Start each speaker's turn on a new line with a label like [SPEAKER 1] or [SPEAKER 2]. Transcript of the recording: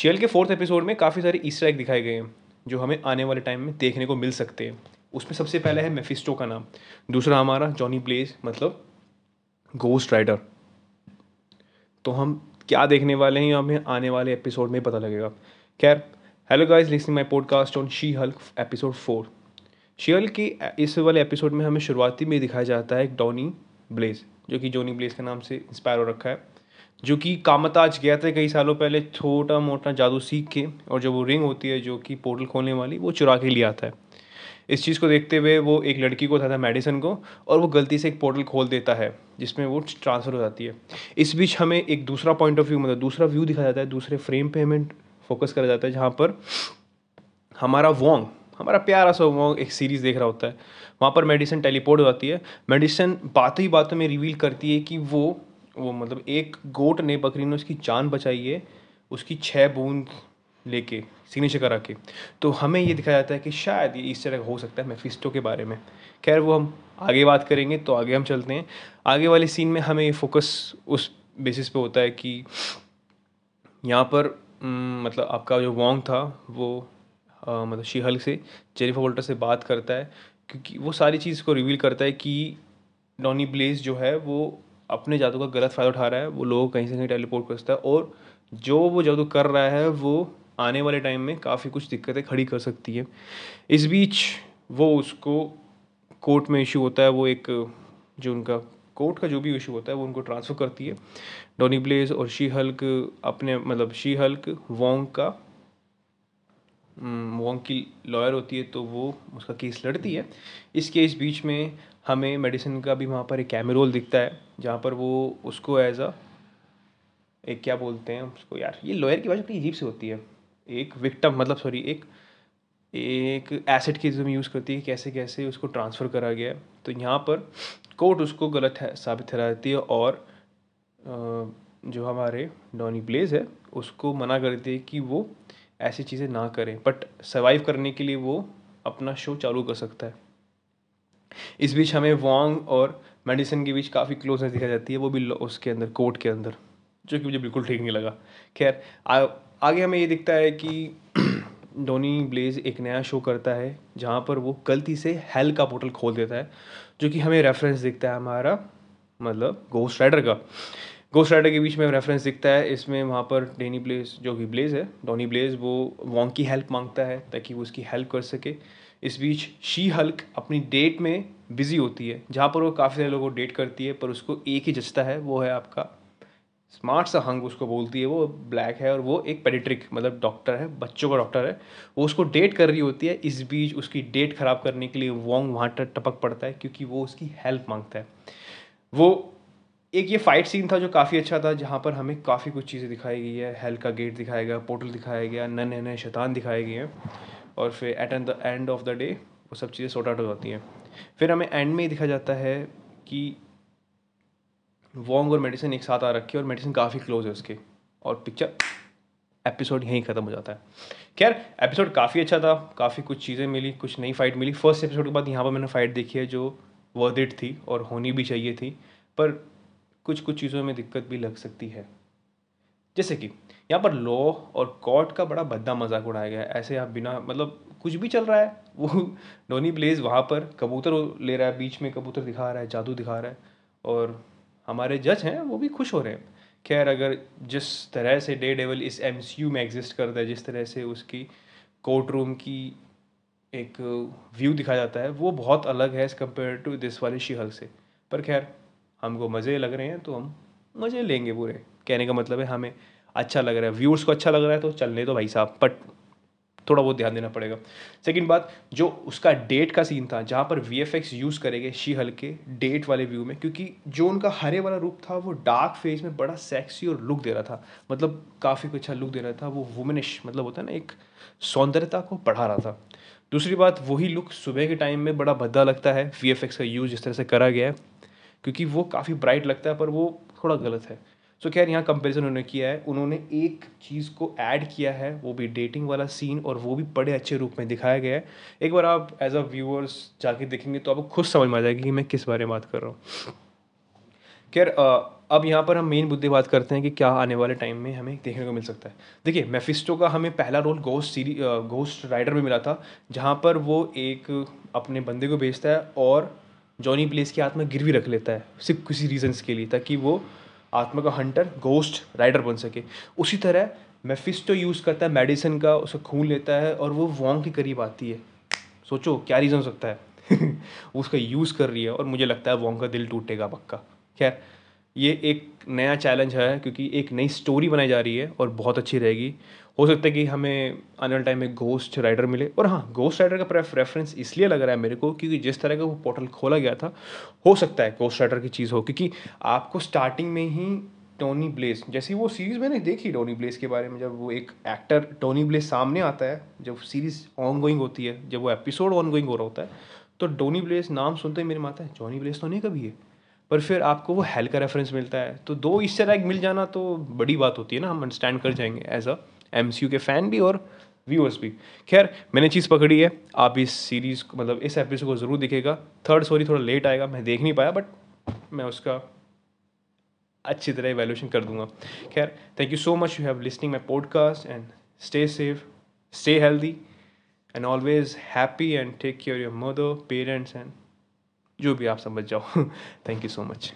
[SPEAKER 1] Shell के fourth episode में काफ़ी सारे ईस्टर एग दिखाए गए हैं, जो हमें आने वाले टाइम में देखने को मिल सकते हैं। उसमें सबसे पहले है मेफिस्टो का नाम, दूसरा हमारा जॉनी ब्लेज मतलब गोस्ट राइडर तो हम क्या देखने वाले हैं हमें आने वाले एपिसोड में पता लगेगा। खैर hello guys listening my podcast on She Hulk episode four She Hulk की इस वाले एपिसोड में हमें शुरुआती में दिखाया जाता है एक डॉनी ब्लेज जो कि जॉनी ब्लेज के नाम से इंस्पायर हो रखा है। जो कि कामताज गया था कई सालों पहले छोटा मोटा जादू सीख के और जब वो रिंग होती है जो कि पोर्टल खोलने वाली वो चुरा के लिए आता है इस चीज़ को देखते हुए वो एक लड़की को था, था मेडिसन को और वो गलती से एक पोर्टल खोल देता है जिसमें वो ट्रांसफ़र हो जाती है। इस बीच हमें एक दूसरा पॉइंट ऑफ़ व्यू मतलब दूसरा व्यू दिखाया जाता है दूसरे फ्रेम पे हमें फोकस करा जाता है जहाँ पर हमारा वोंग हमारा प्यारा सा वोंग एक सीरीज़ देख रहा होता है। वहाँ पर मेडिसन टेलीपोर्ट हो जाती है। मेडिसन बातों ही बातों में रिवील करती है कि वो वो मतलब एक गोट ने बकरी ने उसकी जान बचाई है उसकी छः बूंद लेके सीने से करा के। तो हमें ये दिखाया जाता है कि शायद ये इस तरह हो सकता है मेफिस्टो के बारे में। खैर वो हम आगे बात करेंगे तो आगे हम चलते हैं। आगे वाले सीन में हमें फोकस उस बेसिस पे होता है कि यहाँ पर मतलब आपका जो वोंग था वो आ, मतलब शी हल्क से जेनिफर वोल्टर से बात करता है क्योंकि वो सारी चीज़ को रिवील करता है कि डॉनी ब्लेस जो है वो अपने जादू का गलत फ़ायदा उठा रहा है, वो लोग कहीं से कहीं टेलीपोर्ट करता है और जो वो जादू कर रहा है, वो आने वाले टाइम में काफ़ी कुछ दिक्कतें खड़ी कर सकती है। इस बीच वो उसको कोर्ट में इशू होता है, वो एक जो उनका कोर्ट का जो भी इशू होता है, वो उनको ट्रांसफ़र करती है। डोनी ब्लेज और शी हल्क अपने मतलब शी हल्क वोंग का वोंग की लॉयर होती है तो वो उसका केस लड़ती है। इस केस बीच में हमें मेडिसिन का भी वहाँ पर एक कैमरोल दिखता है, जहाँ पर वो उसको एज अ एक क्या बोलते हैं उसको यार, ये लॉयर की भाषा बड़ी अजीब से होती है। एक विक्टम मतलब सॉरी एक एक एसिड की जो यूज़ करती है कैसे कैसे उसको ट्रांसफ़र करा गया तो यहाँ पर कोर्ट उसको गलत है, साबित ठहराती है और जो हमारे डॉनी ब्लेज है, उसको मना करती है कि वो ऐसी चीज़ें ना करें। बट सर्वाइव करने के लिए वो अपना शो चालू कर सकता है। इस बीच हमें वॉन्ग और मेडिसिन के बीच काफ़ी क्लोजनेस दिखाई जाती है, वो भी उसके अंदर, कोर्ट के अंदर, जो कि मुझे बिल्कुल ठीक नहीं लगा। खैर आगे हमें ये दिखता है कि डोनी ब्लेज एक नया शो करता है, जहाँ पर वो गलती से हेल का पोर्टल खोल देता है, जो कि हमें रेफरेंस दिखता है हमारा मतलब गोस्ट राइडर का। गोस्ट राइडर के बीच में रेफरेंस दिखता है। इसमें वहाँ पर डेनी ब्लेज जो कि ब्लेज है डोनी ब्लेज वो वॉन्ग की हेल्प माँगता है ताकि वो उसकी हेल्प कर सके। इस बीच शी हल्क अपनी डेट में बिज़ी होती है, जहाँ पर वो काफ़ी सारे लोगों को डेट करती है, पर उसको एक ही जचता है, वो है आपका स्मार्ट सा हंग उसको बोलती है, वो ब्लैक है और वो एक पेडिट्रिक मतलब डॉक्टर है, बच्चों का डॉक्टर है। वो उसको डेट कर रही होती है, इस बीच उसकी डेट ख़राब करने के लिए वोंग वहाँ टपक पड़ता है, क्योंकि वो उसकी हेल्प माँगता है। वो एक ये फाइट सीन था जो काफ़ी अच्छा था, जहाँ पर हमें काफ़ी कुछ चीज़ें दिखाई गई है। हेल का गेट दिखाया गया पोर्टल दिखाया गया नए नए नए शैतान दिखाए गए हैं। और फिर at end the end of the day वो सब चीज़ें सॉर्ट आउट हो जाती हैं। फिर हमें एंड में ही दिखा जाता है कि वोंग और मेडिसिन एक साथ आ रखी है और मेडिसिन काफ़ी क्लोज है उसके। और पिक्चर एपिसोड यहीं ख़त्म हो जाता है। खैर एपिसोड काफ़ी अच्छा था, काफ़ी कुछ चीज़ें मिली, कुछ नई फाइट मिली। फ़र्स्ट एपिसोड के बाद यहाँ पर मैंने फाइट देखी है जो वर्थ इट थी और होनी भी चाहिए थी। पर कुछ कुछ चीज़ों में दिक्कत भी लग सकती है। जैसे कि, यहाँ पर लॉ और कोर्ट का बड़ा भद्दा मज़ाक उड़ाया गया है। ऐसे आप बिना मतलब कुछ भी चल रहा है, वो डोनी ब्लेज वहाँ पर कबूतर ले रहा है, बीच में कबूतर दिखा रहा है, जादू दिखा रहा है और हमारे जज हैं, वो भी खुश हो रहे हैं। खैर, अगर जिस तरह से डे डेवल इस एमसीयू में एग्जिस्ट करता है, जिस तरह से उसकी कोर्ट रूम की एक व्यू दिखाया जाता है, वो बहुत अलग है एज़ कंपेयर टू दिस वाले शीहल से। पर खैर हमको मज़े लग रहे हैं तो हम मज़े लेंगे पूरे। कहने का मतलब है हमें अच्छा लग रहा है। व्यूअर्स को अच्छा लग रहा है तो चलने दो भाई साहब बट थोड़ा बहुत ध्यान देना पड़ेगा। सेकंड बात, जो उसका डेट का सीन था, जहाँ पर वी एफ़ एक्स यूज़ करेंगे शी हल्के डेट वाले व्यू में, क्योंकि जो उनका हरे वाला रूप था, वो डार्क फ़ेज़ में बड़ा सेक्सी और लुक दे रहा था। मतलब काफ़ी अच्छा लुक दे रहा था, वो वुमेनिश मतलब होता है ना, एक सौंदर्यता को बढ़ा रहा था। दूसरी बात, वही लुक सुबह के टाइम में बड़ा भद्दा लगता है वी एफ़ एक्स का यूज़ जिस तरह से करा गया है। क्योंकि वो काफ़ी ब्राइट लगता है पर वो थोड़ा गलत है। सो so, खैर यहाँ कंपेरिजन उन्होंने किया है। उन्होंने एक चीज़ को ऐड किया है वो भी डेटिंग वाला सीन और वो भी बड़े अच्छे रूप में दिखाया गया है। एक बार आप एज अ व्यूअर्स जाके देखेंगे तो आपको खुद समझ में आ जाएगी कि मैं किस बारे में बात कर रहा हूँ। खैर अब यहाँ पर हम मेन मुद्दे बात करते हैं कि क्या आने वाले टाइम में हमें देखने को मिल सकता है। देखिए मेफिस्टो का हमें पहला रोल गोस्ट सीरी गोस्ट राइडर में मिला था जहाँ पर वो एक अपने बंदे को भेजता है और जॉनी प्लेस की आत्मा गिरवी रख लेता है, सिर्फ़ किसी रीजन्स के लिए, ताकि वो आत्मा का हंटर गोस्ट राइडर बन सके। उसी तरह मेफिस्टो यूज़ करता है मेडिसिन का उसे खून लेता है और वो वॉन्ग के करीब आती है। सोचो, क्या रीज़न हो सकता है? उसका यूज़ कर रही है और मुझे लगता है वॉन्ग का दिल टूटेगा पक्का। खैर ये एक नया चैलेंज है, क्योंकि एक नई स्टोरी बनाई जा रही है और बहुत अच्छी रहेगी। हो सकता है कि हमें आने वाले टाइम में गोस्ट राइडर मिले। और हाँ गोस्ट राइडर का रेफरेंस इसलिए लग रहा है मेरे को क्योंकि जिस तरह का वो पोर्टल खोला गया था, हो सकता है गोस्ट राइडर की चीज़ हो। क्योंकि आपको स्टार्टिंग में ही टोनी ब्लेस जैसे वो सीरीज़ मैंने देखी टोनी ब्लेस के बारे में, जब वो एक एक्टर टोनी ब्लेस सामने आता है, जब सीरीज़ ऑन गोइंग होती है, जब वो एपिसोड ऑन गोइंग हो रहा होता है तो टोनी ब्लेस नाम सुनते ही मेरे माता है जॉनी ब्लेस तो नहीं कभी है? पर फिर आपको वो हेल का रेफरेंस मिलता है। तो दो इससे लाइक मिल जाना तो बड़ी बात होती है ना, हम अंडरस्टैंड कर जाएँगे एज अ एमसीयू के फ़ैन भी और व्यूअर्स भी। खैर, मैंने चीज़ पकड़ी है, आप इस सीरीज़ को मतलब इस एपिसोड को ज़रूर दिखेगा थर्ड सॉरी थोड़ा लेट आएगा, मैं देख नहीं पाया बट मैं उसका अच्छी तरह वैल्यूशन कर दूँगा। खैर thank you so much you have listening my podcast and stay safe stay healthy and always happy and take care your mother parents and जो भी आप समझ जाओ। Thank you so much